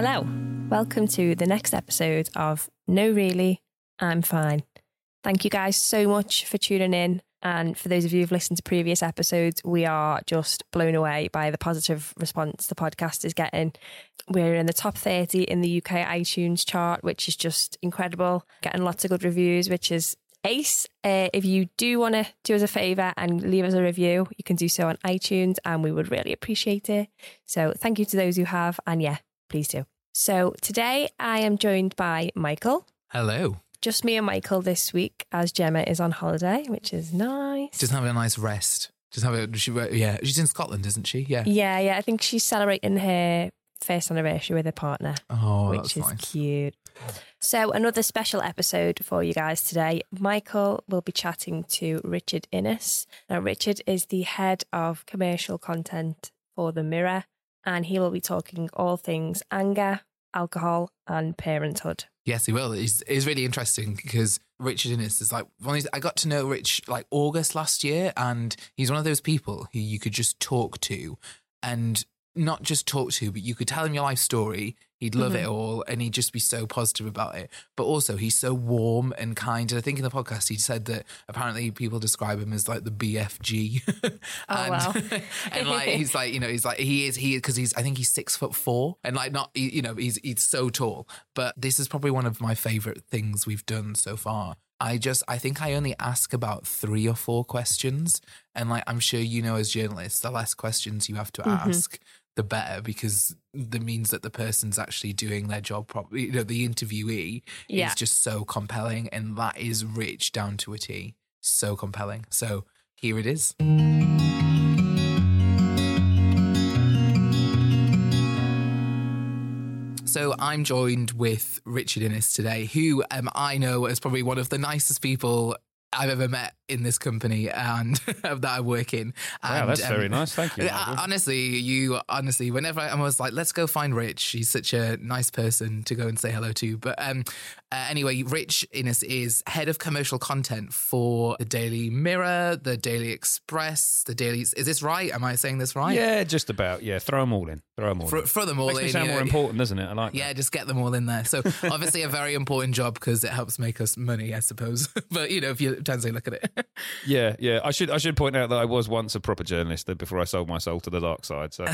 Hello, welcome to the next episode of No Really, I'm Fine. Thank you guys so much for tuning in. And for those of you who've listened to previous episodes, we are just blown away by the positive response the podcast is getting. We're in the top 30 in the UK iTunes chart, which is just incredible. Getting lots of good reviews, which is ace. Uh, if you do want to do us a favour and leave us a review, you can do so on iTunes and we would really appreciate it. So thank you to those who have. And yeah, please do. So today I am joined by Michael. Hello. Just me and Michael this week as Gemma is on holiday, which is nice. Just having a nice rest. Just having, she, yeah, she's in Scotland, isn't she? Yeah. yeah, yeah. I think she's celebrating her first anniversary with her partner, Oh, which that's is nice. cute. So, another special episode for you guys today. Michael will be chatting to Richard Innes. Now, Richard is the head of commercial content for The Mirror, and he will be talking all things anger, alcohol, and parenthood. Yes, he will. It's, it's really interesting because Richard Innes is like I got to know Rich like August last year, and he's one of those people who you could just talk to and not just talk to, but you could tell him your life story. He'd love it all and he'd just be so positive about it. But also, he's so warm and kind. And I think in the podcast, he said that apparently people describe him as like the BFG. and, wow. and like, he's like, you know, he's like, he is, he is, because he's, I think he's six foot four and like, not, you know, he's, he's so tall. But this is probably one of my favorite things we've done so far. I just, I think I only ask about three or four questions. And like, I'm sure you know, as journalists, the less questions you have to Mm-hmm. ask, the better because that means that the person's actually doing their job properly. You know, the interviewee Yeah. is just so compelling. And that is rich down to a T. So compelling. So here it is. So I'm joined with Richard Innes today, who um, I know as probably one of the nicest people I've ever met in this company and that I work in. Wow, And, that's very nice. Thank you, uh, Michael. Honestly, you honestly, whenever I, I was like, let's go find Rich. He's such a nice person to go and say hello to. But um, uh, anyway, Rich Innes is head of commercial content for the Daily Mirror, the Daily Express, the Daily. Is this right? Am I saying this right? Yeah, just about. Yeah, throw them all in. Throw them all For, in. for them all Makes in. me sound you more important, doesn't it? I like Yeah, that. just get them all in there. So obviously a very important job because it helps make us money, I suppose. but you know, if you tensely look at it. Yeah, yeah. I should I should point out that I was once a proper journalist before I sold my soul to the dark side. So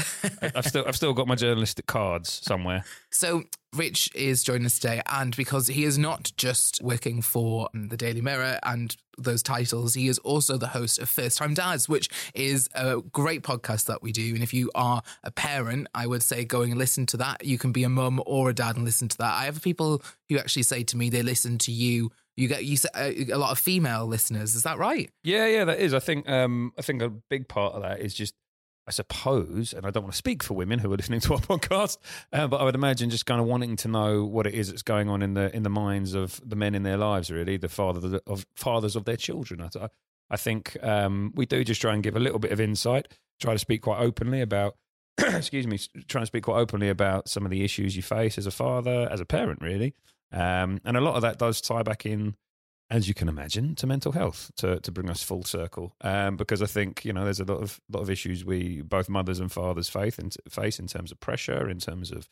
I've still I've still got my journalistic cards somewhere. so Rich is joining us today, and because he is not just working for um, the Daily Mirror and those titles, he is also the host of First Time Dads, which is a great podcast that we do. And if you are a parent, I would say go and listen to that. You can be a mum or a dad and listen to that. I have people who actually say to me they listen to you. You get you uh, a lot of female listeners. Is that right? Yeah, yeah, that is. I think um I think a big part of that is just I suppose, and I don't want to speak for women who are listening to our podcast, uh, but I would imagine just kind of wanting to know what it is that's going on in the in the minds of the men in their lives, really, the father of fathers of their children. I, I think um, we do just try and give a little bit of insight, try to speak quite openly about, excuse me, try and speak quite openly about some of the issues you face as a father, as a parent, really, um, and a lot of that does tie back in as you can imagine, to mental health to, to bring us full circle. Um, because I think you know there's a lot of lot of issues we both mothers and fathers face in, face in terms of pressure, in terms of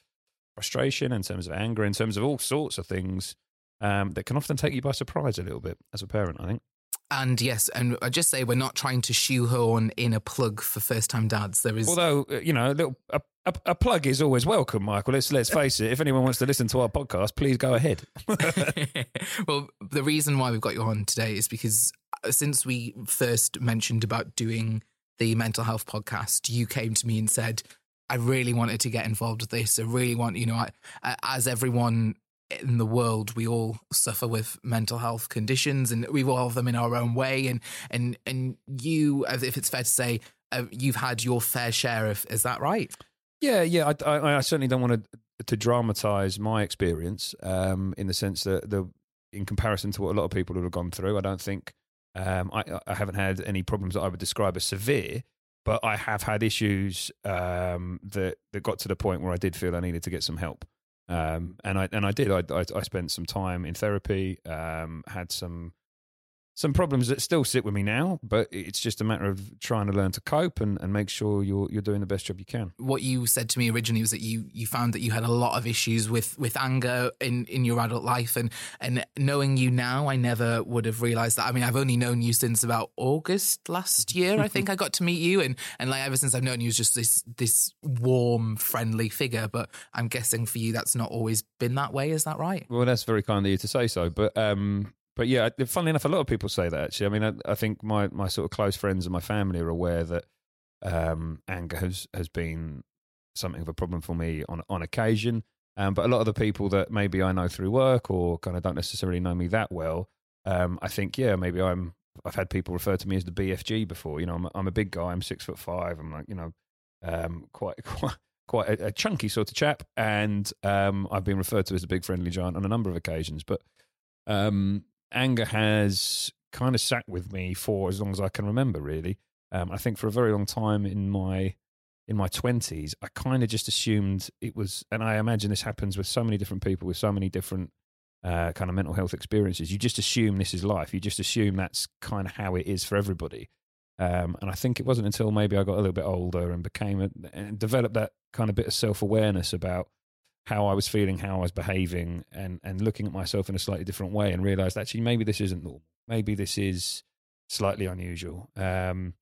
frustration, in terms of anger, in terms of all sorts of things um, that can often take you by surprise a little bit as a parent. I think. And yes, and I just say we're not trying to shoehorn in a plug for first time dads. There is Although uh, you know, a little a, a, a plug is always welcome, Michael. Let's let's face it. If anyone wants to listen to our podcast, please go ahead. well, the reason why we've got you on today is because uh, since we first mentioned about doing the mental health podcast, you came to me and said, I really wanted to get involved with this. I really want, you know, I, I- as everyone in the world we all suffer with mental health conditions, and we all have them in our own way. And and and you, if it's fair to say, uh, you've had your fair share of. Is that right? Yeah, yeah. I, I, I certainly don't want to to dramatize my experience um, in the sense that the in comparison to what a lot of people would have gone through, I don't think um, I, I haven't had any problems that I would describe as severe. But I have had issues um, that that got to the point where I did feel I needed to get some help, um, and I and I did. I, I, I spent some time in therapy, um, had some some problems that still sit with me now, but it's just a matter of trying to learn to cope and, and make sure you're you're doing the best job you can. What you said to me originally was that you you found that you had a lot of issues with with anger in in your adult life, and and knowing you now, I never would have realized that. I mean, I've only known you since about August last year. I think I got to meet you, and and like ever since I've known you, was just this this warm, friendly figure. But I'm guessing for you, that's not always been that way. Is that right? Well, that's very kind of you to say so, but um, but yeah, funnily enough, a lot of people say that actually. I mean, I, I think my, my sort of close friends and my family are aware that um, anger has, has been something of a problem for me on on occasion. Um, but a lot of the people that maybe I know through work or kind of don't necessarily know me that well, um, I think yeah, maybe I'm. I've had people refer to me as the BFG before. You know, I'm, I'm a big guy. I'm six foot five. I'm like you know, um, quite quite quite a, a, chunky sort of chap, and um, I've been referred to as a big friendly giant on a number of occasions. But um, anger has kind of sat with me for as long as I can remember. Really, um, I think for a very long time in my in my twenties, I kind of just assumed it was, and I imagine this happens with so many different people with so many different uh, kind of mental health experiences. You just assume this is life. You just assume that's kind of how it is for everybody. Um, and I think it wasn't until maybe I got a little bit older and became a, and developed that kind of bit of self awareness about how I was feeling, how I was behaving, and and looking at myself in a slightly different way, and realized actually maybe this isn't normal. Maybe this is slightly unusual. Um,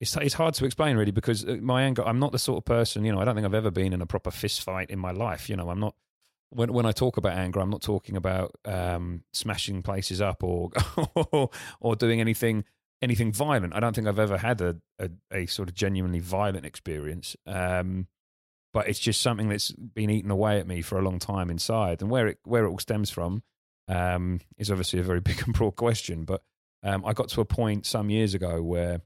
it's it's hard to explain really because uh, my anger. I'm not the sort of person. You know, I don't think I've ever been in a proper fist fight in my life. You know, I'm not. When when I talk about anger, I'm not talking about um, smashing places up or, or or doing anything anything violent. I don't think I've ever had a a, a sort of genuinely violent experience. Um, but it's just something that's been eaten away at me for a long time inside. And where it where it all stems from um, is obviously a very big and broad question. But um, I got to a point some years ago where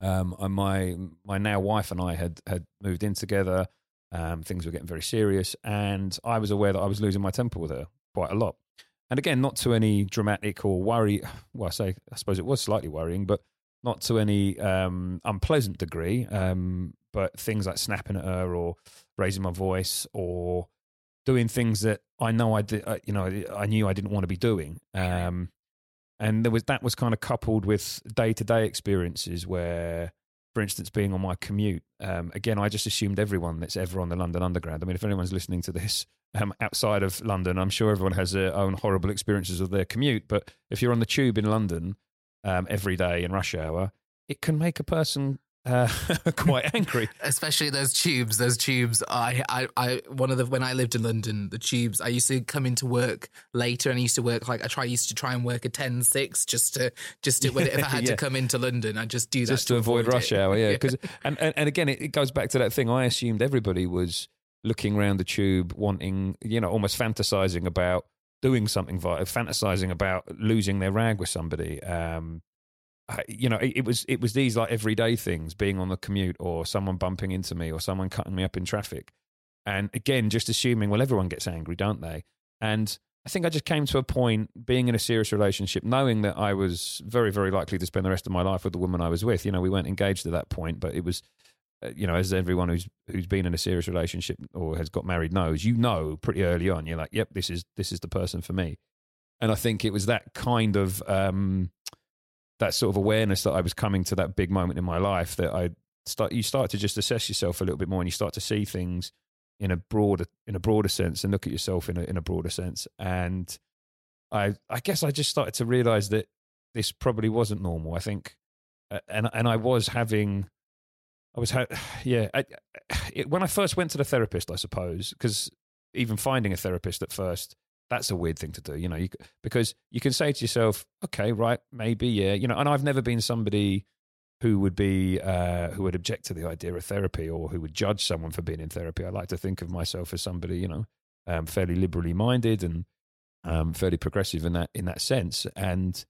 um, my my now wife and I had had moved in together. Um, things were getting very serious, and I was aware that I was losing my temper with her quite a lot. And again, not to any dramatic or worry. Well, I say I suppose it was slightly worrying, but not to any um, unpleasant degree. Um, but things like snapping at her or raising my voice or doing things that I know I did, uh, you know, I knew I didn't want to be doing. Um, and there was that was kind of coupled with day to day experiences where, for instance, being on my commute. Um, again, I just assumed everyone that's ever on the London Underground. I mean, if anyone's listening to this um, outside of London, I'm sure everyone has their own horrible experiences of their commute. But if you're on the tube in London um, every day in rush hour, it can make a person uh, quite angry. Especially those tubes. Those tubes. I, I, I, one of the when I lived in London, the tubes. I used to come into work later, and I used to work like I try used to try and work a 10, 6 just to just to, if I had yeah. to come into London, I just do that just to, to avoid, avoid rush hour. Yeah, because and, and and again, it, it goes back to that thing. I assumed everybody was looking around the tube, wanting you know, almost fantasizing about doing something violent, fantasizing about losing their rag with somebody. Um, you know, it, it, was it was these like everyday things, being on the commute, or someone bumping into me, or someone cutting me up in traffic, and again, just assuming, well, everyone gets angry, don't they? And I think I just came to a point, being in a serious relationship, knowing that I was very, very likely to spend the rest of my life with the woman I was with. You know, we weren't engaged at that point, but it was, you know, as everyone who's who's been in a serious relationship or has got married knows, you know, pretty early on, you're like, yep, this is this is the person for me. And I think it was that kind of um, that sort of awareness that I was coming to that big moment in my life that I start you start to just assess yourself a little bit more and you start to see things in a broader in a broader sense and look at yourself in a in a broader sense and I I guess I just started to realize that this probably wasn't normal I think and and I was having I was yeah I, it, when I first went to the therapist I suppose because even finding a therapist at first that's a weird thing to do, you know, you, because you can say to yourself, okay, right, maybe, yeah, you know, and I've never been somebody who would be uh, who would object to the idea of therapy or who would judge someone for being in therapy. I like to think of myself as somebody, you know, um, fairly liberally minded and um, fairly progressive in that in that sense, and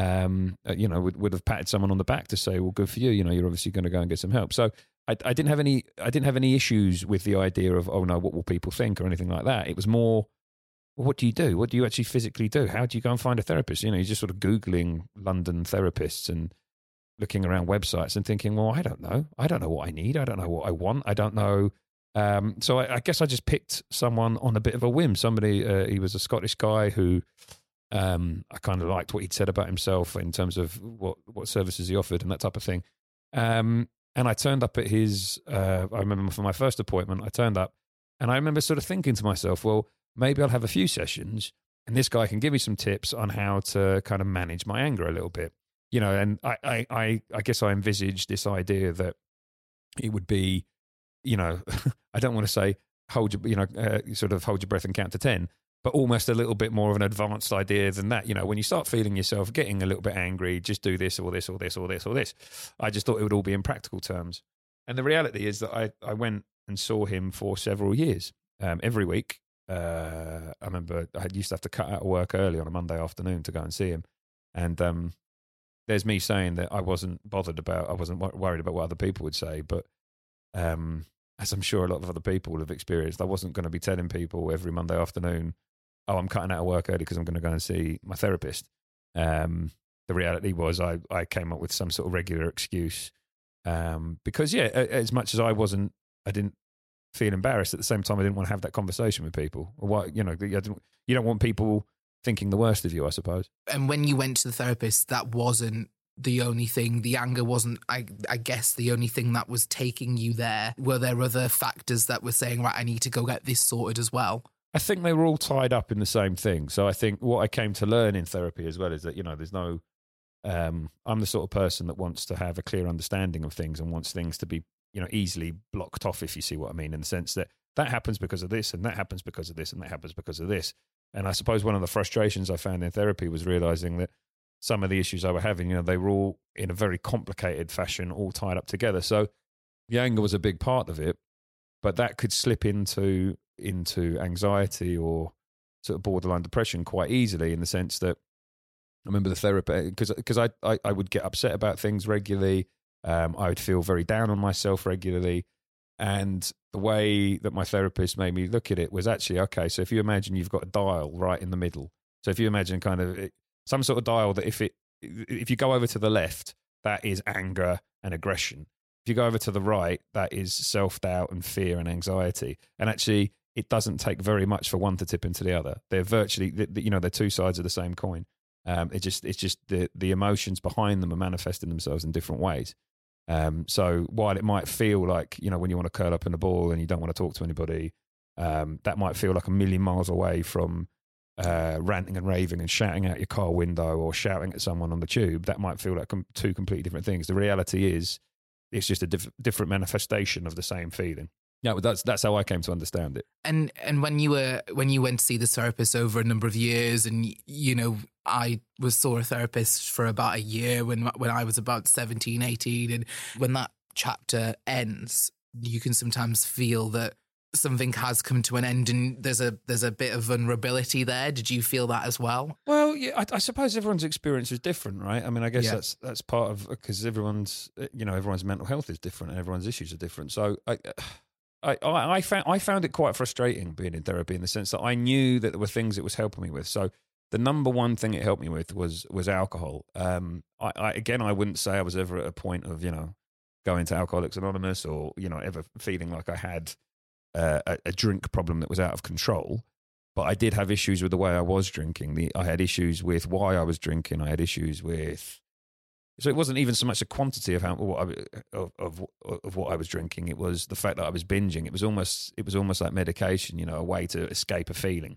um, uh, you know would, would have patted someone on the back to say, "Well, good for you. You know, you're obviously going to go and get some help." So I, I didn't have any I didn't have any issues with the idea of, "Oh no, what will people think?" or anything like that. It was more. Well, what do you do? What do you actually physically do? How do you go and find a therapist? You know, you're just sort of googling London therapists and looking around websites and thinking, well, I don't know. I don't know what I need. I don't know what I want. I don't know. Um, so I, I, guess I just picked someone on a bit of a whim. Somebody, uh, he was a Scottish guy who um, I kind of liked what he'd said about himself in terms of what, what services he offered and that type of thing. Um, and I turned up at his, uh, I remember for my first appointment, I turned up and I remember sort of thinking to myself, well, maybe I'll have a few sessions and this guy can give me some tips on how to kind of manage my anger a little bit you know, and I, I, I, I guess I envisaged this idea that it would be, you know, I don't want to say hold your, you know, uh, sort of hold your breath and count to 10, but almost a little bit more of an advanced idea than that. You know, when you start feeling yourself getting a little bit angry, just do this or this or this or this or this. I just thought it would all be in practical terms. And the reality is that I, I went and saw him for several years, um, every week. Uh, I remember I used to have to cut out of work early on a Monday afternoon to go and see him. And um, there's me saying that I wasn't bothered about, I wasn't worried about what other people would say, but um, as I'm sure a lot of other people have experienced, I wasn't going to be telling people every Monday afternoon, "Oh, I'm cutting out of work early because I'm going to go and see my therapist." Um, the reality was, I I came up with some sort of regular excuse um, because, yeah, as much as I wasn't, I didn't feel embarrassed. At the same time, I didn't want to have that conversation with people. Or you know, you don't want people thinking the worst of you, I suppose. And when you went to the therapist, that wasn't the only thing. The anger wasn't, I, I guess, the only thing that was taking you there. Were there other factors that were saying, right, I need to go get this sorted as well? I think they were all tied up in the same thing. So I think what I came to learn in therapy as well is that, you know, there's no, um, I'm the sort of person that wants to have a clear understanding of things and wants things to be, you know, easily blocked off, if you see what I mean, in the sense that that happens because of this and that happens because of this and that happens because of this. And I suppose one of the frustrations I found in therapy was realizing that some of the issues I were having, you know, they were all in a very complicated fashion, all tied up together. So the anger was a big part of it, but that could slip into into anxiety or sort of borderline depression quite easily in the sense that I remember the therapist because because I, I, I would get upset about things regularly. Um, I would feel very down on myself regularly, and the way that my therapist made me look at it was actually okay. So if you imagine you've got a dial right in the middle. So if you imagine kind of some sort of dial that if it if you go over to the left, that is anger and aggression. If you go over to the right, that is self doubt and fear and anxiety. And actually, it doesn't take very much for one to tip into the other. They're virtually, you know, they're two sides of the same coin. Um, it just, it's just the the emotions behind them are manifesting themselves in different ways. Um, so while it might feel like, you know, when you want to curl up in a ball and you don't want to talk to anybody, um, that might feel like a million miles away from uh, ranting and raving and shouting out your car window or shouting at someone on the tube. That might feel like com- two completely different things. The reality is, it's just a diff- different manifestation of the same feeling. Yeah, well, that's that's how I came to understand it. And and when you were when you went to see the therapist over a number of years, and you know, I was saw a therapist for about a year when when I was about 17, 18. and when that chapter ends, you can sometimes feel that something has come to an end and there's a there's a bit of vulnerability there did you feel that as well well yeah i, I suppose everyone's experience is different right i mean i guess yeah. that's that's part of because everyone's you know everyone's mental health is different and everyone's issues are different so i I, I found I found it quite frustrating being in therapy in the sense that I knew that there were things it was helping me with. So the number one thing it helped me with was was alcohol. Um, I, I again, I wouldn't say I was ever at a point of you know going to Alcoholics Anonymous or you know ever feeling like I had uh, a, a drink problem that was out of control. But I did have issues with the way I was drinking. The, I had issues with why I was drinking. I had issues with so it wasn't even so much the quantity of how what of, of of what I was drinking. It was the fact that I was binging. It was almost it was almost like medication, you know, a way to escape a feeling.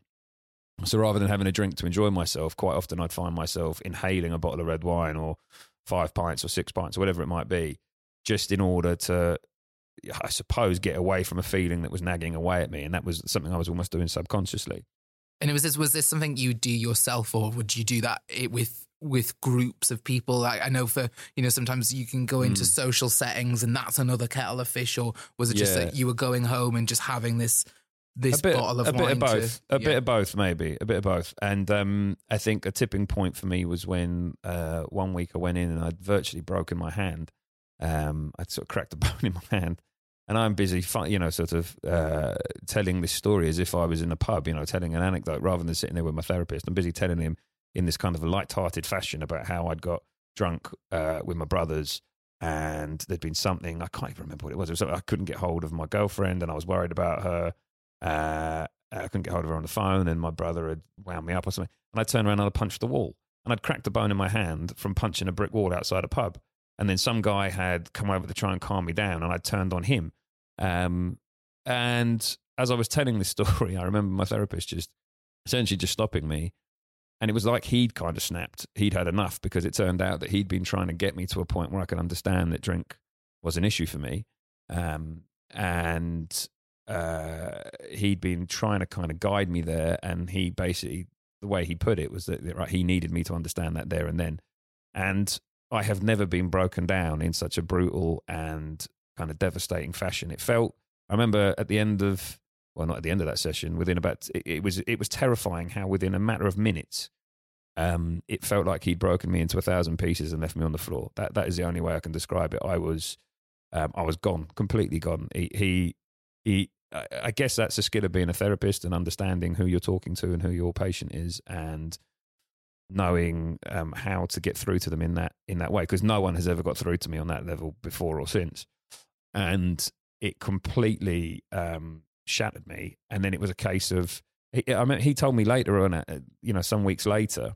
So rather than having a drink to enjoy myself, quite often I'd find myself inhaling a bottle of red wine or five pints or six pints or whatever it might be, just in order to, I suppose, get away from a feeling that was nagging away at me. And that was something I was almost doing subconsciously. And it was this was this something you do yourself, or would you do that with with groups of people? I, I know for you know sometimes you can go into mm. social settings, and that's another kettle of fish. Or was it just yeah. that you were going home and just having this this a bit, bottle of a wine bit of both, to a yeah. bit of both, maybe a bit of both. And um, I think a tipping point for me was when uh, one week I went in and I'd virtually broken my hand. Um, I'd sort of cracked a bone in my hand, and I'm busy, you know, sort of uh, telling this story as if I was in a pub, you know, telling an anecdote rather than sitting there with my therapist. I'm busy telling him in this kind of a light-hearted fashion about how I'd got drunk uh, with my brothers and there'd been something I can't even remember what it was. It was something I couldn't get hold of my girlfriend, and I was worried about her. Uh, I couldn't get hold of her on the phone, and my brother had wound me up or something. And I turned around and I punched the wall, and I'd cracked a bone in my hand from punching a brick wall outside a pub. And then some guy had come over to try and calm me down, and I turned on him. Um, and as I was telling this story, I remember my therapist just essentially just stopping me and it was like he'd kind of snapped. He'd had enough because it turned out that he'd been trying to get me to a point where I could understand that drink was an issue for me. Um, and uh, he'd been trying to kind of guide me there. And he basically, the way he put it was that right, he needed me to understand that there and then. And I have never been broken down in such a brutal and kind of devastating fashion. It felt, I remember at the end of, well, not at the end of that session, within about, it, it was, it was terrifying how within a matter of minutes, um, it felt like he'd broken me into a thousand pieces and left me on the floor. That, that is the only way I can describe it. I was, um, I was gone, completely gone. He, he, he, I I guess that's a skill of being a therapist and understanding who you're talking to and who your patient is and knowing um, how to get through to them in that in that way because no one has ever got through to me on that level before or since. And it completely um, shattered me. And then it was a case of I mean he told me later on uh, you know some weeks later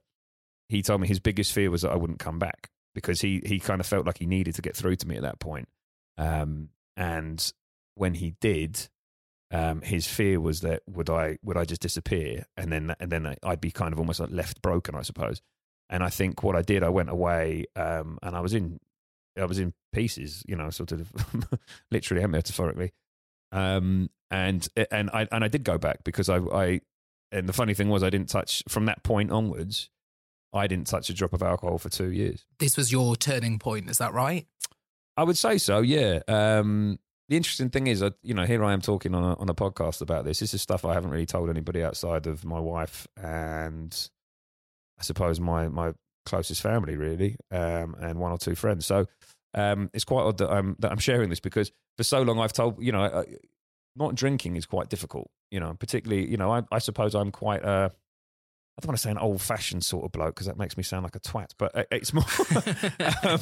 he told me his biggest fear was that I wouldn't come back because he he kind of felt like he needed to get through to me at that point. Um, and when he did um, his fear was that would I would I just disappear and then and then I'd be kind of almost like left broken, I suppose. And I think what I did, I went away um, and I was in I was in pieces, you know, sort of literally and metaphorically. Um, and and I and I did go back because I I and the funny thing was I didn't touch from that point onwards. I didn't touch a drop of alcohol for two years. This was your turning point, is that right? I would say so. Yeah. Um, the interesting thing is, you know, here I am talking on a, on a podcast about this. This is stuff I haven't really told anybody outside of my wife and I suppose my my closest family, really, um, and one or two friends. So um, it's quite odd that I'm that I'm sharing this because for so long I've told you know, not drinking is quite difficult. You know, particularly you know, I, I suppose I'm quite. Uh, I don't want to say an old fashioned sort of bloke because that makes me sound like a twat, but uh, it's more, um,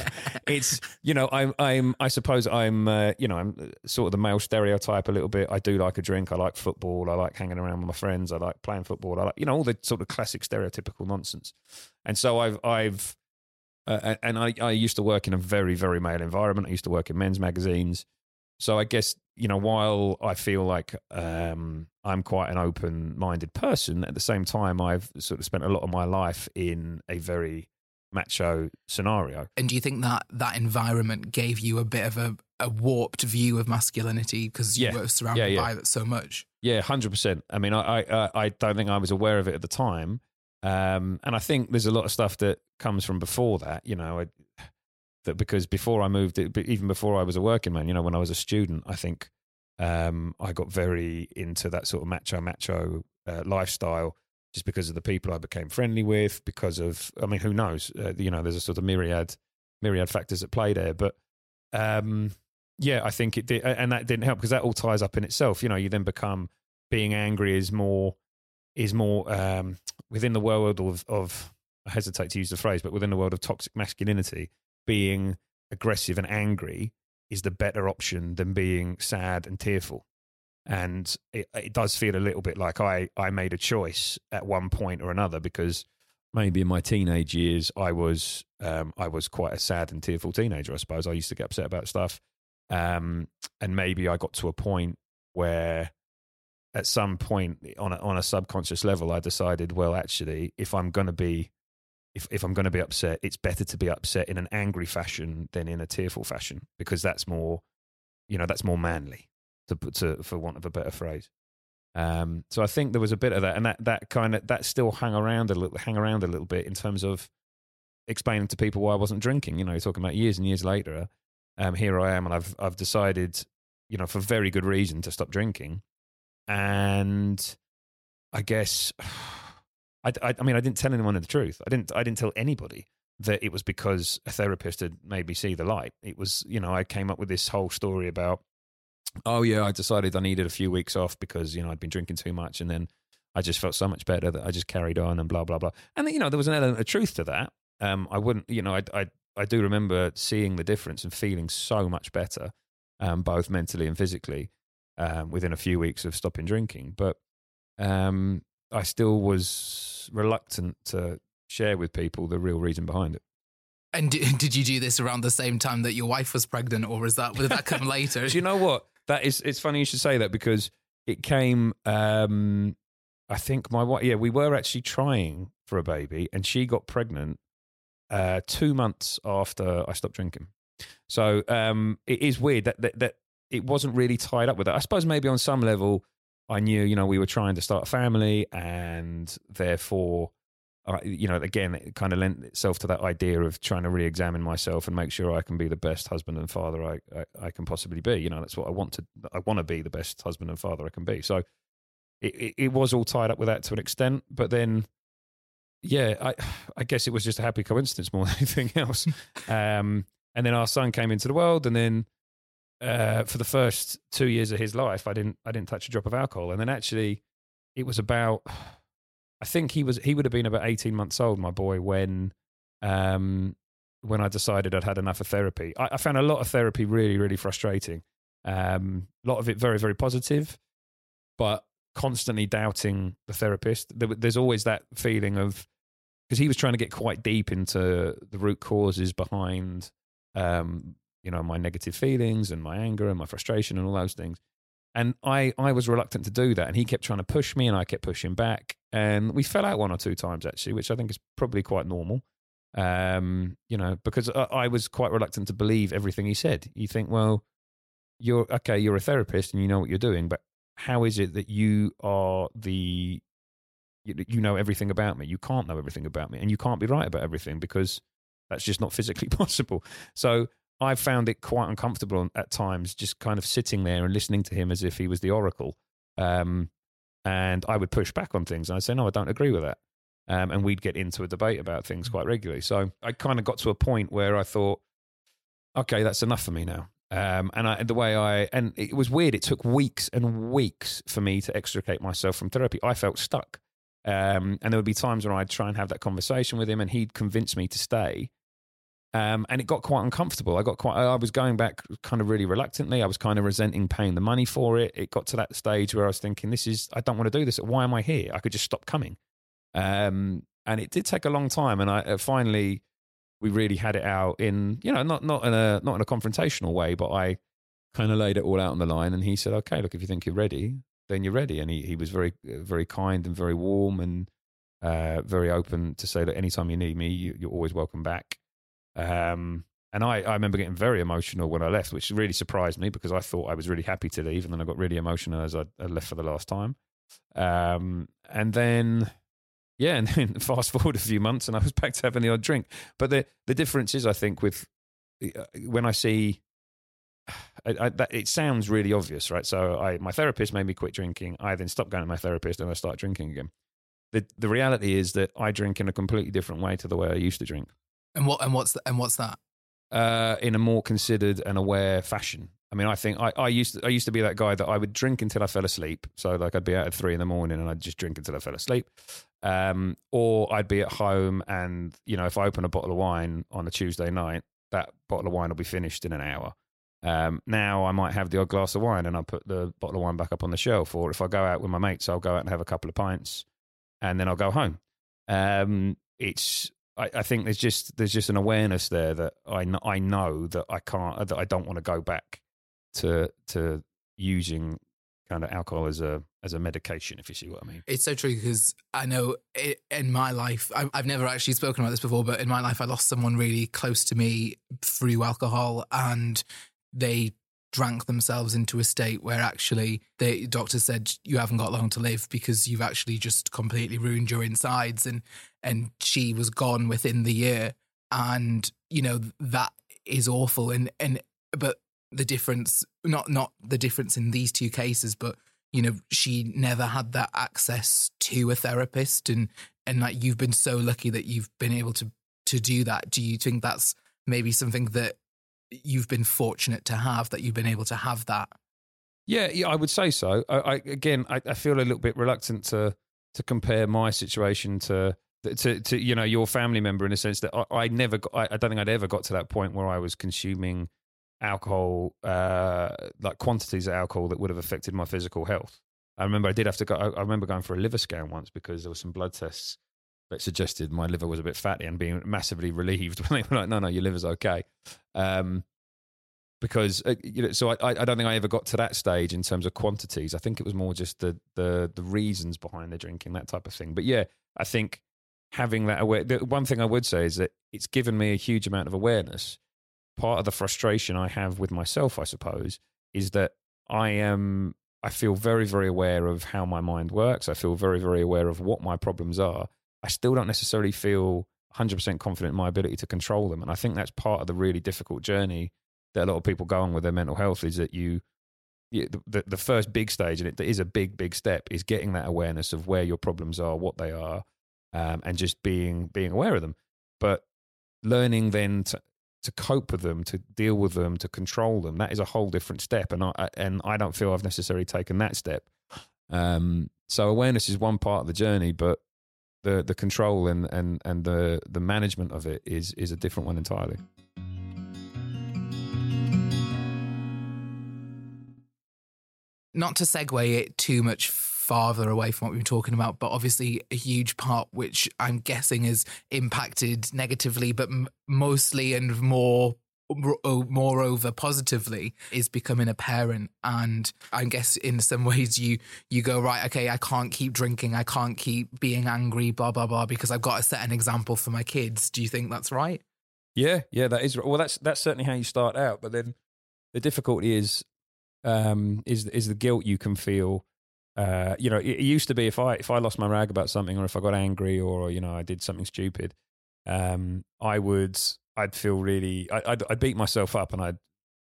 it's, you know, I'm, I'm, I suppose I'm, uh, you know, I'm sort of the male stereotype a little bit. I do like a drink. I like football. I like hanging around with my friends. I like playing football. I like, you know, all the sort of classic stereotypical nonsense. And so I've, I've, uh, and I, I used to work in a very, very male environment. I used to work in men's magazines. So I guess, you know, while I feel like um, I'm quite an open minded person, at the same time, I've sort of spent a lot of my life in a very macho scenario. And do you think that that environment gave you a bit of a, a warped view of masculinity because you Yeah. were surrounded Yeah, yeah. by that so much? Yeah, hundred percent. I mean, I, I I don't think I was aware of it at the time, um, and I think there's a lot of stuff that comes from before that. You know, I, that because before I moved, even before I was a working man, you know, when I was a student, I think um, I got very into that sort of macho macho uh, lifestyle just because of the people I became friendly with. Because of, I mean, who knows? Uh, you know, there's a sort of myriad myriad factors at play there, but. Um, yeah, I think it did, and that didn't help because that all ties up in itself. You know, you then become being angry is more is more um, within the world of, of I hesitate to use the phrase, but within the world of toxic masculinity, being aggressive and angry is the better option than being sad and tearful. And it, it does feel a little bit like I, I made a choice at one point or another because maybe in my teenage years I was um, I was quite a sad and tearful teenager. I suppose I used to get upset about stuff, um, and maybe I got to a point where at some point on a, on a subconscious level I decided, well, actually, if I'm going to be if, if I'm going to be upset, it's better to be upset in an angry fashion than in a tearful fashion because that's more, you know, that's more manly, to to for want of a better phrase. Um, so I think there was a bit of that, and that that kind of that still hung around a little, hang around a little bit in terms of explaining to people why I wasn't drinking. You know, you're talking about years and years later. Um, here I am, and I've I've decided, you know, for very good reason to stop drinking. and I guess I, I, I mean I didn't tell anyone the truth. I didn't I didn't tell anybody that it was because a therapist had made me see the light. It was you know I came up with this whole story about oh yeah I decided I needed a few weeks off because you know I'd been drinking too much and then I just felt so much better that I just carried on and blah blah blah. And you know there was an element of truth to that. Um, I wouldn't you know I I I do remember seeing the difference and feeling so much better, um, both mentally and physically, um, within a few weeks of stopping drinking. But um, I still was reluctant to share with people the real reason behind it. And did, did you do this around the same time that your wife was pregnant, or was that did that come later? do you know what? That is. It's funny you should say that because it came. Um, I think my wife. Yeah, we were actually trying for a baby, and she got pregnant uh, two months after I stopped drinking. So um, it is weird that, that that it wasn't really tied up with that. I suppose maybe on some level, I knew you know we were trying to start a family, and therefore, uh, you know, again, it kind of lent itself to that idea of trying to re-examine myself and make sure I can be the best husband and father I, I, I can possibly be. You know, that's what I want to. I want to be the best husband and father I can be. So it, it, it was all tied up with that to an extent, but then yeah, I I guess it was just a happy coincidence more than anything else. um, and then our son came into the world, and then uh, for the first two years of his life, I didn't I didn't touch a drop of alcohol. And then actually, it was about I think he was he would have been about eighteen months old, my boy, when um, when I decided I'd had enough of therapy. I, I found a lot of therapy really really frustrating. Um, a lot of it very very positive, but constantly doubting the therapist. There, there's always that feeling of because he was trying to get quite deep into the root causes behind, um, you know, my negative feelings and my anger and my frustration and all those things. And I, I was reluctant to do that. And he kept trying to push me and I kept pushing back. And we fell out one or two times, actually, which I think is probably quite normal. Um, you know, because I, I was quite reluctant to believe everything he said. You think, well, you're okay, you're a therapist and you know what you're doing, but how is it that you are the you, you know everything about me. You can't know everything about me, and you can't be right about everything because that's just not physically possible. So I found it quite uncomfortable at times, just kind of sitting there and listening to him as if he was the oracle. Um, and I would push back on things, and I'd say, "No, I don't agree with that." Um, and we'd get into a debate about things quite regularly. So I kind of got to a point where I thought, "Okay, that's enough for me now." Um, and I, the way I, and it was weird. It took weeks and weeks for me to extricate myself from therapy. I felt stuck. Um, and there would be times when I'd try and have that conversation with him, and he'd convince me to stay. Um, and it got quite uncomfortable. I got quite. I was going back kind of really reluctantly. I was kind of resenting paying the money for it. It got to that stage where I was thinking, "This is. I don't want to do this. Why am I here? I could just stop coming." Um, and it did take a long time. And I uh, finally, we really had it out in you know not not in a not in a confrontational way, but I kind of laid it all out on the line. And he said, "Okay, look, if you think you're ready, then you're ready. And he, he was very, very kind and very warm and uh, very open to say that anytime you need me, you, are always welcome back. Um, and I, I remember getting very emotional when I left, which really surprised me because I thought I was really happy to leave. And then I got really emotional as I, I left for the last time. Um, and then, yeah, and then fast forward a few months and I was back to having the odd drink. But the, the difference is, I think, with uh, when I see I, I, that, it sounds really obvious, right? So I, my therapist made me quit drinking. I then stopped going to my therapist and I started drinking again. The, the reality is that I drink in a completely different way to the way I used to drink. And what and what's the, and what's that? Uh, in a more considered and aware fashion. I mean, I think I, I used to, I used to be that guy that I would drink until I fell asleep. So like I'd be out at three in the morning and I'd just drink until I fell asleep. Um, or I'd be at home and you know if I open a bottle of wine on a Tuesday night, that bottle of wine will be finished in an hour. Um, now I might have the odd glass of wine and I'll put the bottle of wine back up on the shelf. Or if I go out with my mates, I'll go out and have a couple of pints and then I'll go home. Um, it's I, I, think there's just there's just an awareness there that I know, I know that I can't that I don't want to go back to to using kind of alcohol as a as a medication, if you see what I mean. It's so true because I know it, in my life, I, I've never actually spoken about this before, but in my life, I lost someone really close to me through alcohol, and they drank themselves into a state where actually the doctor said you haven't got long to live because you've actually just completely ruined your insides and and she was gone within the year. And you know that is awful. And and but the difference not not the difference in these two cases but you know, she never had that access to a therapist. And and like you've been so lucky that you've been able to to do that. Do you think that's maybe something that you've been fortunate to have that you've been able to have that? Yeah, yeah, I would say so. I, I again, I, I feel a little bit reluctant to to compare my situation to to, to you know your family member in a sense that I, I never got, I, don't think I'd ever got to that point where I was consuming alcohol uh, like quantities of alcohol that would have affected my physical health. I remember I did have to go. I remember going for a liver scan once because there were some blood tests that suggested my liver was a bit fatty and being massively relieved when they were like, "No, no, your liver's okay." Um, because uh, you know, so I, I don't think I ever got to that stage in terms of quantities. I think it was more just the the the reasons behind the drinking, that type of thing. But yeah, I think having that aware. The one thing I would say is that it's given me a huge amount of awareness. Part of the frustration I have with myself, I suppose, is that I am. I feel very, very aware of how my mind works. I feel very, very aware of what my problems are. I still don't necessarily feel 100% confident in my ability to control them. And I think that's part of the really difficult journey that a lot of people go on with their mental health is that you, you the, the first big stage, and it is a big, big step, is getting that awareness of where your problems are, what they are, um, and just being being aware of them. But learning then to to cope with them, to deal with them, to control them, that is a whole different step. And I and I don't feel I've necessarily taken that step. Um, so awareness is one part of the journey, but the the control and and and the the management of it is is a different one entirely. Not to segue it too much farther away from what we were talking about, but obviously a huge part which I'm guessing is impacted negatively, but m- mostly and more moreover positively is becoming a parent. And i guess in some ways you you go right okay i can't keep drinking. I can't keep being angry blah blah blah because i've got to set an example for my kids. Do you think that's right? Yeah yeah that is well that's that's certainly how you start out. But then the difficulty is um is is the guilt you can feel. Uh, you know, it, it, used to be if I if I lost my rag about something, or if I got angry, or you know, I did something stupid, um, I would I'd feel really I, I'd, I'd beat myself up, and I'd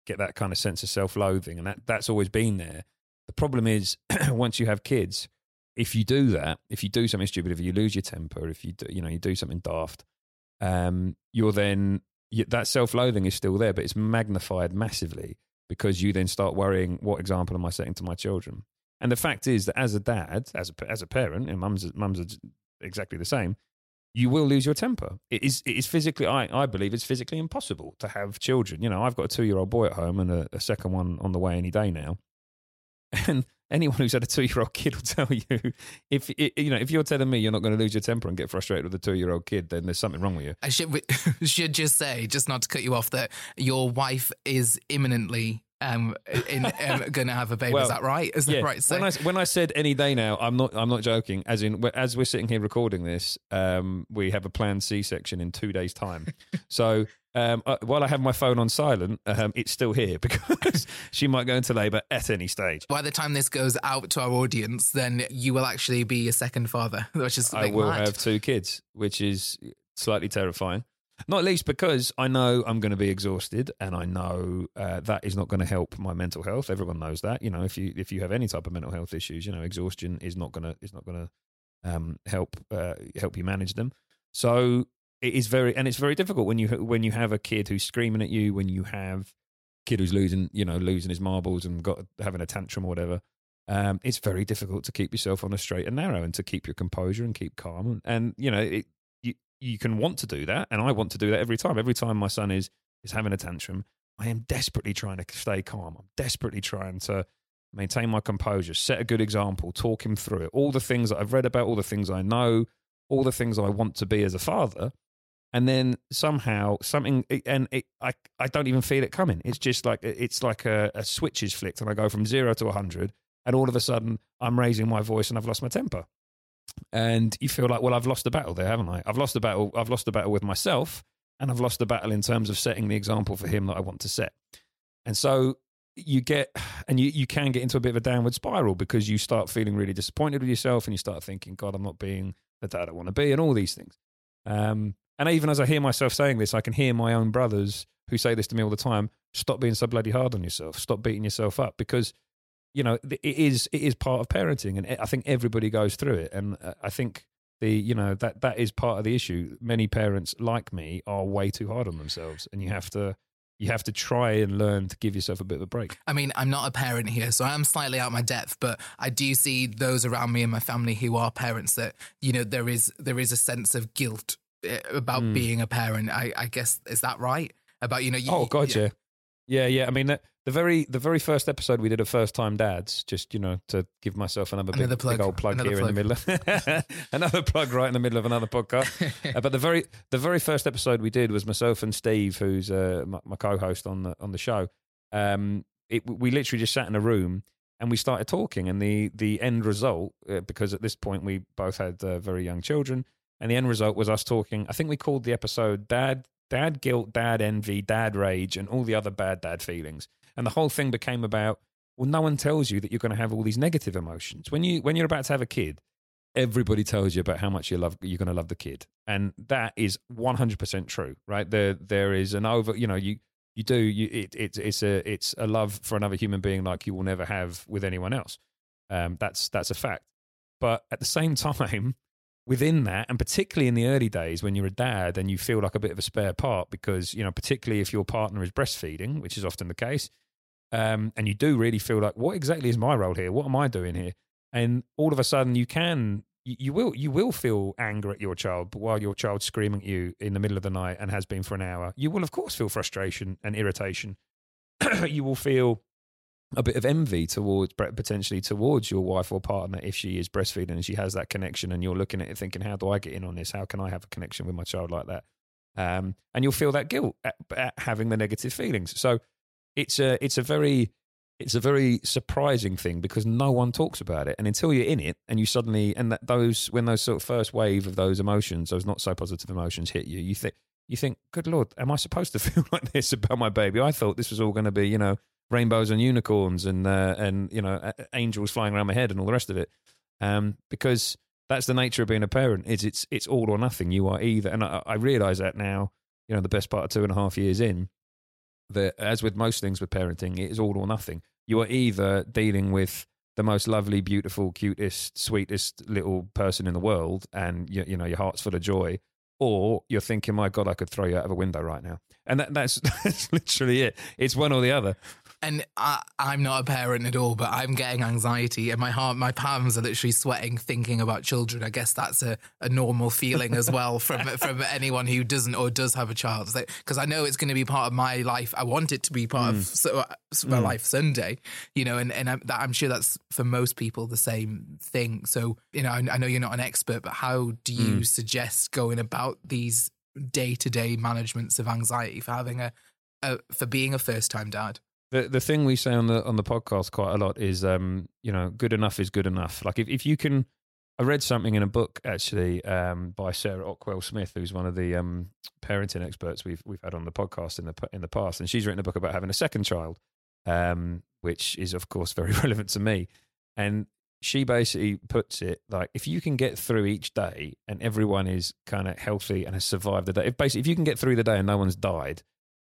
get that kind of sense of self loathing, and that that's always been there. The problem is once you have kids, if you do that, if you do something stupid, if you lose your temper, if you do, you know you do something daft, um, you're then you, that self loathing is still there, but it's magnified massively because you then start worrying, what example am I setting to my children? And the fact is that as a dad, as a, as a parent, and mums, mums are exactly the same, you will lose your temper. It is, it is physically, I, I believe it's physically impossible to have children. You know, I've got a two year old boy at home and a, a second one on the way any day now. And anyone who's had a two year old kid will tell you if you know if you're telling me you're not going to lose your temper and get frustrated with a two year old kid, then there's something wrong with you. I should should just say, just not to cut you off, that your wife is imminently um, in, um, going to have a baby. Well, is that right? Is yeah. that right? When I, when I said any day now, I'm not. I'm not joking. As in, as we're sitting here recording this, um, we have a planned C-section in two days' time. so um, uh, while I have my phone on silent, um, it's still here because she might go into labour at any stage. By the time this goes out to our audience, then you will actually be a second father, which is I will mad. have two kids, which is slightly terrifying. Not least because I know I'm going to be exhausted, and I know uh, that is not going to help my mental health. Everyone knows that. You know, if you if you have any type of mental health issues, you know, exhaustion is not going to is not going to um, help uh, help you manage them. So it is very and it's very difficult when you when you have a kid who's screaming at you, when you have kid who's losing you know losing his marbles and got having a tantrum or whatever. Um, it's very difficult to keep yourself on a straight and narrow and to keep your composure and keep calm. And, and you know, it, you can want to do that, and I want to do that every time. Every time my son is is having a tantrum, I am desperately trying to stay calm. I'm desperately trying to maintain my composure, set a good example, talk him through it. All the things that I've read about, all the things I know, all the things I want to be as a father. And then somehow something, and it, I, I don't even feel it coming. It's just like it's like a, a switch is flicked, and I go from zero to hundred, and all of a sudden I'm raising my voice and I've lost my temper and you feel like, well, I've lost the battle there, haven't I? I've lost the battle. I've lost the battle with myself, and I've lost the battle in terms of setting the example for him that I want to set. And so you get, and you you can get into a bit of a downward spiral because you start feeling really disappointed with yourself, and you start thinking, God, I'm not being the dad I want to be, and all these things. Um, and even as I hear myself saying this, I can hear my own brothers who say this to me all the time: Stop being so bloody hard on yourself. Stop beating yourself up because you know, it is it is part of parenting, and I think everybody goes through it. And uh, I think the you know that that is part of the issue. Many parents like me are way too hard on themselves, and you have to you have to try and learn to give yourself a bit of a break. I mean, I'm not a parent here, so I am slightly out my depth, but I do see those around me and my family who are parents that you know there is there is a sense of guilt eh, about Mm. being a parent. I, I guess is that right? About you know, you, Oh God, yeah. Yeah, yeah. I mean, the, the very the very first episode we did of First Time Dads, just you know, to give myself another, Another big, plug. big old plug Another here in the middle of another plug right in the middle of another podcast. Uh, but the very the very first episode we did was myself and Steve, who's uh, my, my co-host on the on the show. Um, it, we literally just sat in a room and we started talking, and the the end result, uh, because at this point we both had uh, very young children, and the end result was us talking. I think we called the episode "Dad." Dad guilt, dad envy, dad rage, and all the other bad dad feelings. And the whole thing became about well, no one tells you that you're going to have all these negative emotions. When you when you're about to have a kid, everybody tells you about how much you love you're going to love the kid and that is 100% true right there there is an over you know you you do you it, it it's a it's a love for another human being like you will never have with anyone else um that's that's a fact but at the same time within that and particularly in the early days when you're a dad and you feel like a bit of a spare part because you know particularly if your partner is breastfeeding which is often the case um, and you do really feel like what exactly is my role here? What am i doing here? And all of a sudden you can you, you will you will feel anger at your child while your child's screaming at you in the middle of the night and has been for an hour. You will of course feel frustration and irritation. You will feel a bit of envy towards potentially towards your wife or partner if she is breastfeeding and she has that connection and you're looking at it thinking how do i get in on this? How can i have a connection with my child like that? Um, and you'll feel that guilt at, at having the negative feelings. So it's a it's a very it's a very surprising thing because no one talks about it. And until you're in it and you suddenly and that those when those sort of first wave of those emotions those not so positive emotions hit you you think you think good lord am i supposed to feel like this about my baby? I thought this was all going to be you know rainbows and unicorns and uh, and you know angels flying around my head and all the rest of it. Um, because that's the nature of being a parent is it's it's all or nothing. You are either and i, I realize that now you know the best part of two and a half years in that as with most things with parenting it is all or nothing. You are either dealing with the most lovely beautiful cutest sweetest little person in the world and you, you know your heart's full of joy or you're thinking my god i could throw you out of a window right now. And that, that's that's literally it. It's one or the other And I, I'm not a parent at all, but I'm getting anxiety, and my heart, my palms are literally sweating thinking about children. I guess that's a, a normal feeling as well from from anyone who doesn't or does have a child, because I know it's going to be part of my life. I want it to be part of mm. so, uh, so my mm. life Sunday, you know, and and I'm, that, I'm sure that's for most people the same thing. So you know, I, I know you're not an expert, but how do you mm. suggest going about these day to day managements of anxiety for having a, a for being a first time dad? The the thing we say on the on the podcast quite a lot is um you know good enough is good enough. Like if, if you can i read something in a book actually um by sarah ockwell smith who's one of the um parenting experts we've we've had on the podcast in the in the past and she's written a book about having a second child um which is of course very relevant to me. And she basically puts it like if you can get through each day and everyone is kind of healthy and has survived the day if basically if you can get through the day and no one's died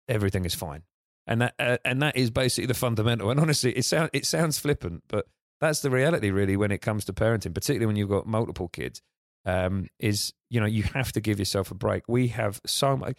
everything is fine and that uh, and that is basically the fundamental. And honestly, it sounds it sounds flippant, but that's the reality, really, when it comes to parenting, particularly when you've got multiple kids. Um, is you know you have to give yourself a break. We have so much,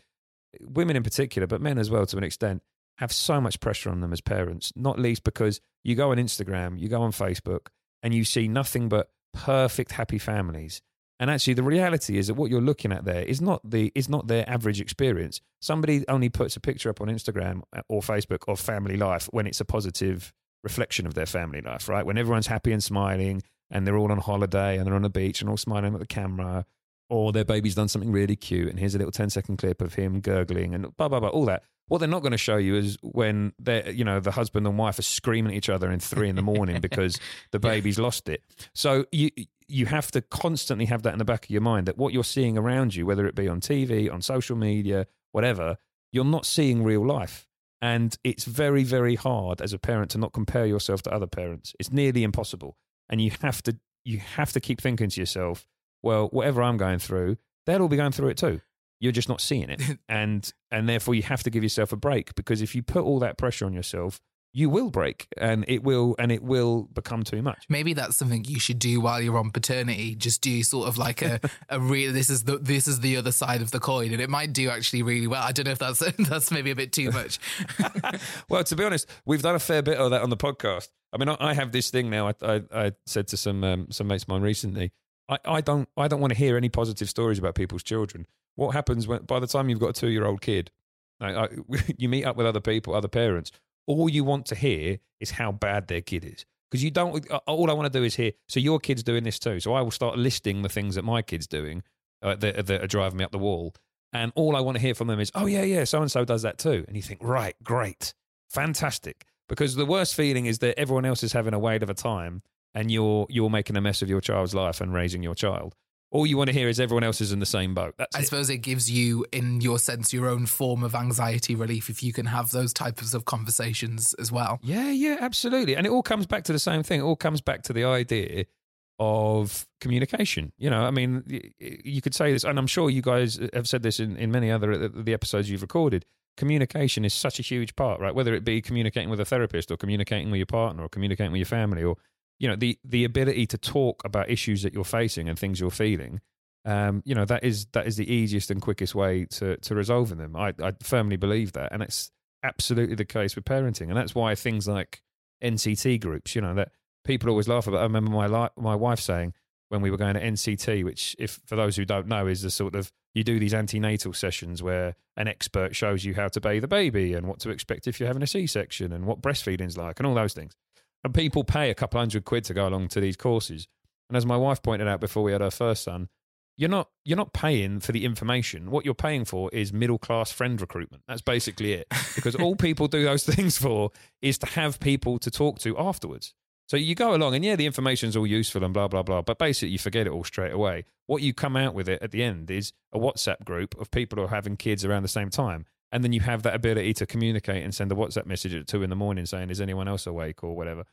women in particular, but men as well to an extent, have so much pressure on them as parents. Not least because you go on Instagram, you go on Facebook, and you see nothing but perfect, happy families. And actually, the reality is that what you're looking at there is not the is not their average experience. Somebody only puts a picture up on Instagram uh, or Facebook of family life when it's a positive reflection of their family life, right? When everyone's happy and smiling, and they're all on holiday and they're on the beach and all smiling at the camera, or their baby's done something really cute, and here's a little 10 second clip of him gurgling and blah blah blah, all that. What they're not going to show you is when they're, you know, the husband and wife are screaming at each other in three in the morning because the baby's lost it. So you you have to constantly have that in the back of your mind that what you're seeing around you, whether it be on TV, on social media, whatever, you're not seeing real life. And it's very, very hard as a parent to not compare yourself to other parents. It's nearly impossible. And you have to you have to keep thinking to yourself, well, whatever I'm going through, they'll all be going through it too. You're just not seeing it. and and therefore you have to give yourself a break because if you put all that pressure on yourself, you will break and it will and it will become too much. Maybe that's something you should do while you're on paternity. Just do sort of like a, a real. This is the this is the other side of the coin, and it might do actually really well. I don't know if that's that's maybe a bit too much. well, to be honest, we've done a fair bit of that on the podcast. I mean, I, I have this thing now. I, I, I said to some um, some mates of mine recently. I, I don't I don't want to hear any positive stories about people's children. What happens when by the time you've got a two year old kid, I, you meet up with other people, other parents. All you want to hear is how bad their kid is because you don't. uh, All I want to do is hear. So your kid's doing this too. So I will start listing the things that my kid's doing uh, that, that are driving me up the wall. And all I want to hear from them is, oh yeah, yeah, so and so does that too. And you think, right, great, fantastic. Because the worst feeling is that everyone else is having a whale of a time, and you're you're making a mess of your child's life and raising your child. All you want to hear is everyone else is in the same boat. That's I it. suppose it gives you, in your sense, your own form of anxiety relief if you can have those types of conversations as well. Yeah, yeah, absolutely. And it all comes back to the same thing. It all comes back to the idea of communication. You know, I mean, you could say this, and I'm sure you guys have said this in, in many other uh, the episodes you've recorded. Communication is such a huge part, right? Whether it be communicating with a therapist or communicating with your partner or communicating with your family or, you know, the, the ability to talk about issues that you're facing and things you're feeling. Um, you know, that is that is the easiest and quickest way to to resolving them. I, I firmly believe that. And it's absolutely the case with parenting. And that's why things like NCT groups, you know, that people always laugh about. I remember my li- my wife saying when we were going to NCT, which, if for those who don't know, is the sort of you do these antenatal sessions where an expert shows you how to bathe a baby and what to expect if you're having a C-section and what breastfeeding's like and all those things. And people pay a couple hundred quid to go along to these courses. And as my wife pointed out before we had our first son, you're not you're not paying for the information. What you're paying for is middle class friend recruitment. That's basically it. Because all people do those things for is to have people to talk to afterwards. So you go along and yeah, the information's all useful and blah blah blah, but basically you forget it all straight away. What you come out with it at the end is a WhatsApp group of people who are having kids around the same time. And then you have that ability to communicate and send a WhatsApp message at two in the morning saying, Is anyone else awake or whatever?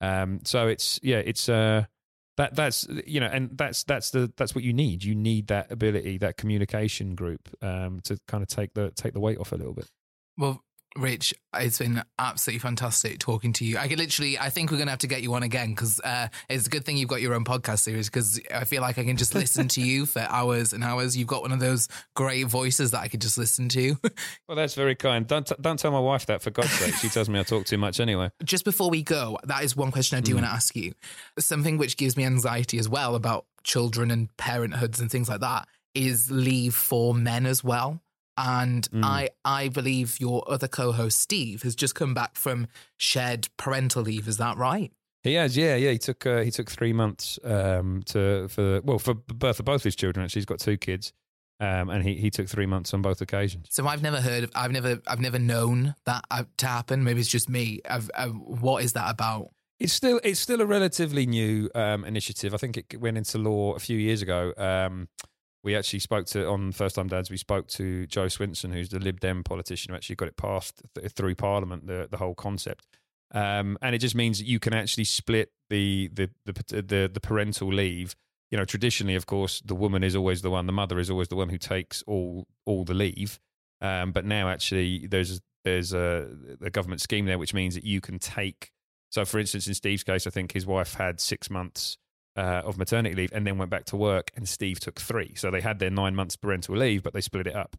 Um, so it's yeah, it's uh that that's you know, and that's that's the that's what you need. You need that ability, that communication group, um, to kind of take the take the weight off a little bit. Well, Rich, it's been absolutely fantastic talking to you. I could literally, I think we're going to have to get you on again because uh, it's a good thing you've got your own podcast series because I feel like I can just listen to you for hours and hours. You've got one of those great voices that I could just listen to. Well, that's very kind. Don't t- don't tell my wife that for God's sake. She tells me I talk too much anyway. just before we go, that is one question I do want to ask you. Something which gives me anxiety as well about children and parenthoods and things like that is leave for men as well. And I, I believe your other co-host Steve has just come back from shared parental leave. Is that right? He has, yeah, yeah. He took uh, he took three months um, to for well for the birth of both his children. Actually, he's got two kids, um, and he, he took three months on both occasions. So I've never heard of, I've never, I've never known that uh, to happen. Maybe it's just me. I've, uh, what is that about? It's still it's still a relatively new um, initiative. I think it went into law a few years ago. Um, we actually spoke to on First Time Dads. We spoke to Jo Swinson, who's the Lib Dem politician who actually got it passed th- through Parliament. The the whole concept, um, and it just means that you can actually split the the the the, the parental leave. You know, traditionally, of course, the woman is always the one, the mother is always the one who takes all all the leave. Um, but now, actually, there's there's a, a government scheme there which means that you can take. So, for instance, in Steve's case, I think his wife had six months uh, of maternity leave and then went back to work, and Steve took three. So they had their nine months parental leave, but they split it up.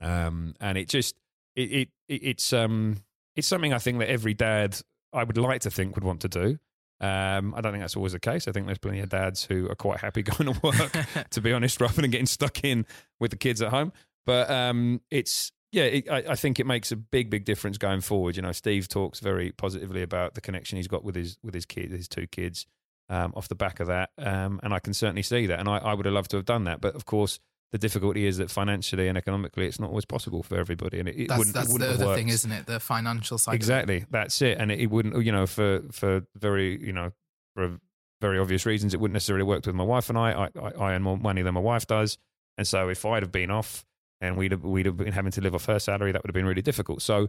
Um, and it just it, it, it it's um it's something I think that every dad I would like to think would want to do. Um, I don't think that's always the case. I think there's plenty of dads who are quite happy going to work, to be honest, rather than getting stuck in with the kids at home. But um, it's yeah, it, I, I think it makes a big, big difference going forward. You know, Steve talks very positively about the connection he's got with his with his kid, his two kids, um, off the back of that, um, and I can certainly see that. And I, I would have loved to have done that, but of course, the difficulty is that financially and economically, it's not always possible for everybody, and it, it That's, wouldn't. that's it wouldn't the other thing, isn't it? The financial side. of it. Exactly, that's it, and it, it wouldn't. You know, for for very you know for very obvious reasons, it wouldn't necessarily work with my wife and I. I, I, I earn more money than my wife does, and so if I'd have been off and we'd have, we'd have been having to live off her salary, that would have been really difficult. So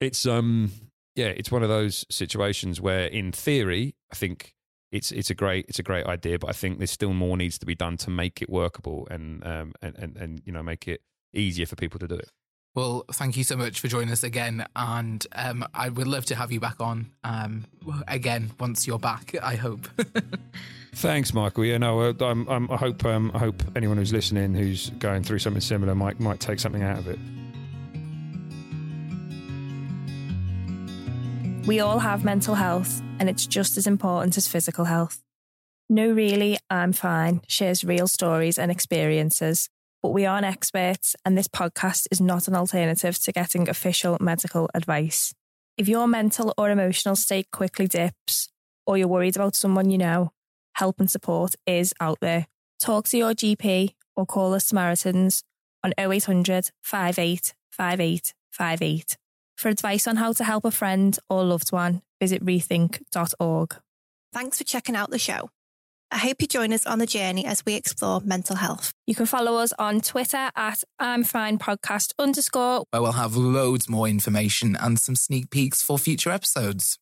it's um yeah, it's one of those situations where, in theory, I think it's it's a great it's a great idea, but I think there's still more needs to be done to make it workable and um and and, and you know make it easier for people to do it. Well, thank you so much for joining us again, and um, I would love to have you back on um, again once you're back. I hope. Thanks, Michael. Yeah, no, uh, I'm, I'm, I hope um, I hope anyone who's listening who's going through something similar might might take something out of it. We all have mental health, and it's just as important as physical health. No, really, I'm fine shares real stories and experiences, but we aren't experts, and this podcast is not an alternative to getting official medical advice. If your mental or emotional state quickly dips, or you're worried about someone you know, help and support is out there. Talk to your GP or call the Samaritans on 0800 58 58 58. For advice on how to help a friend or loved one, visit rethink.org. Thanks for checking out the show. I hope you join us on the journey as we explore mental health. You can follow us on Twitter at I'm Fine Podcast underscore. Where we'll have loads more information and some sneak peeks for future episodes.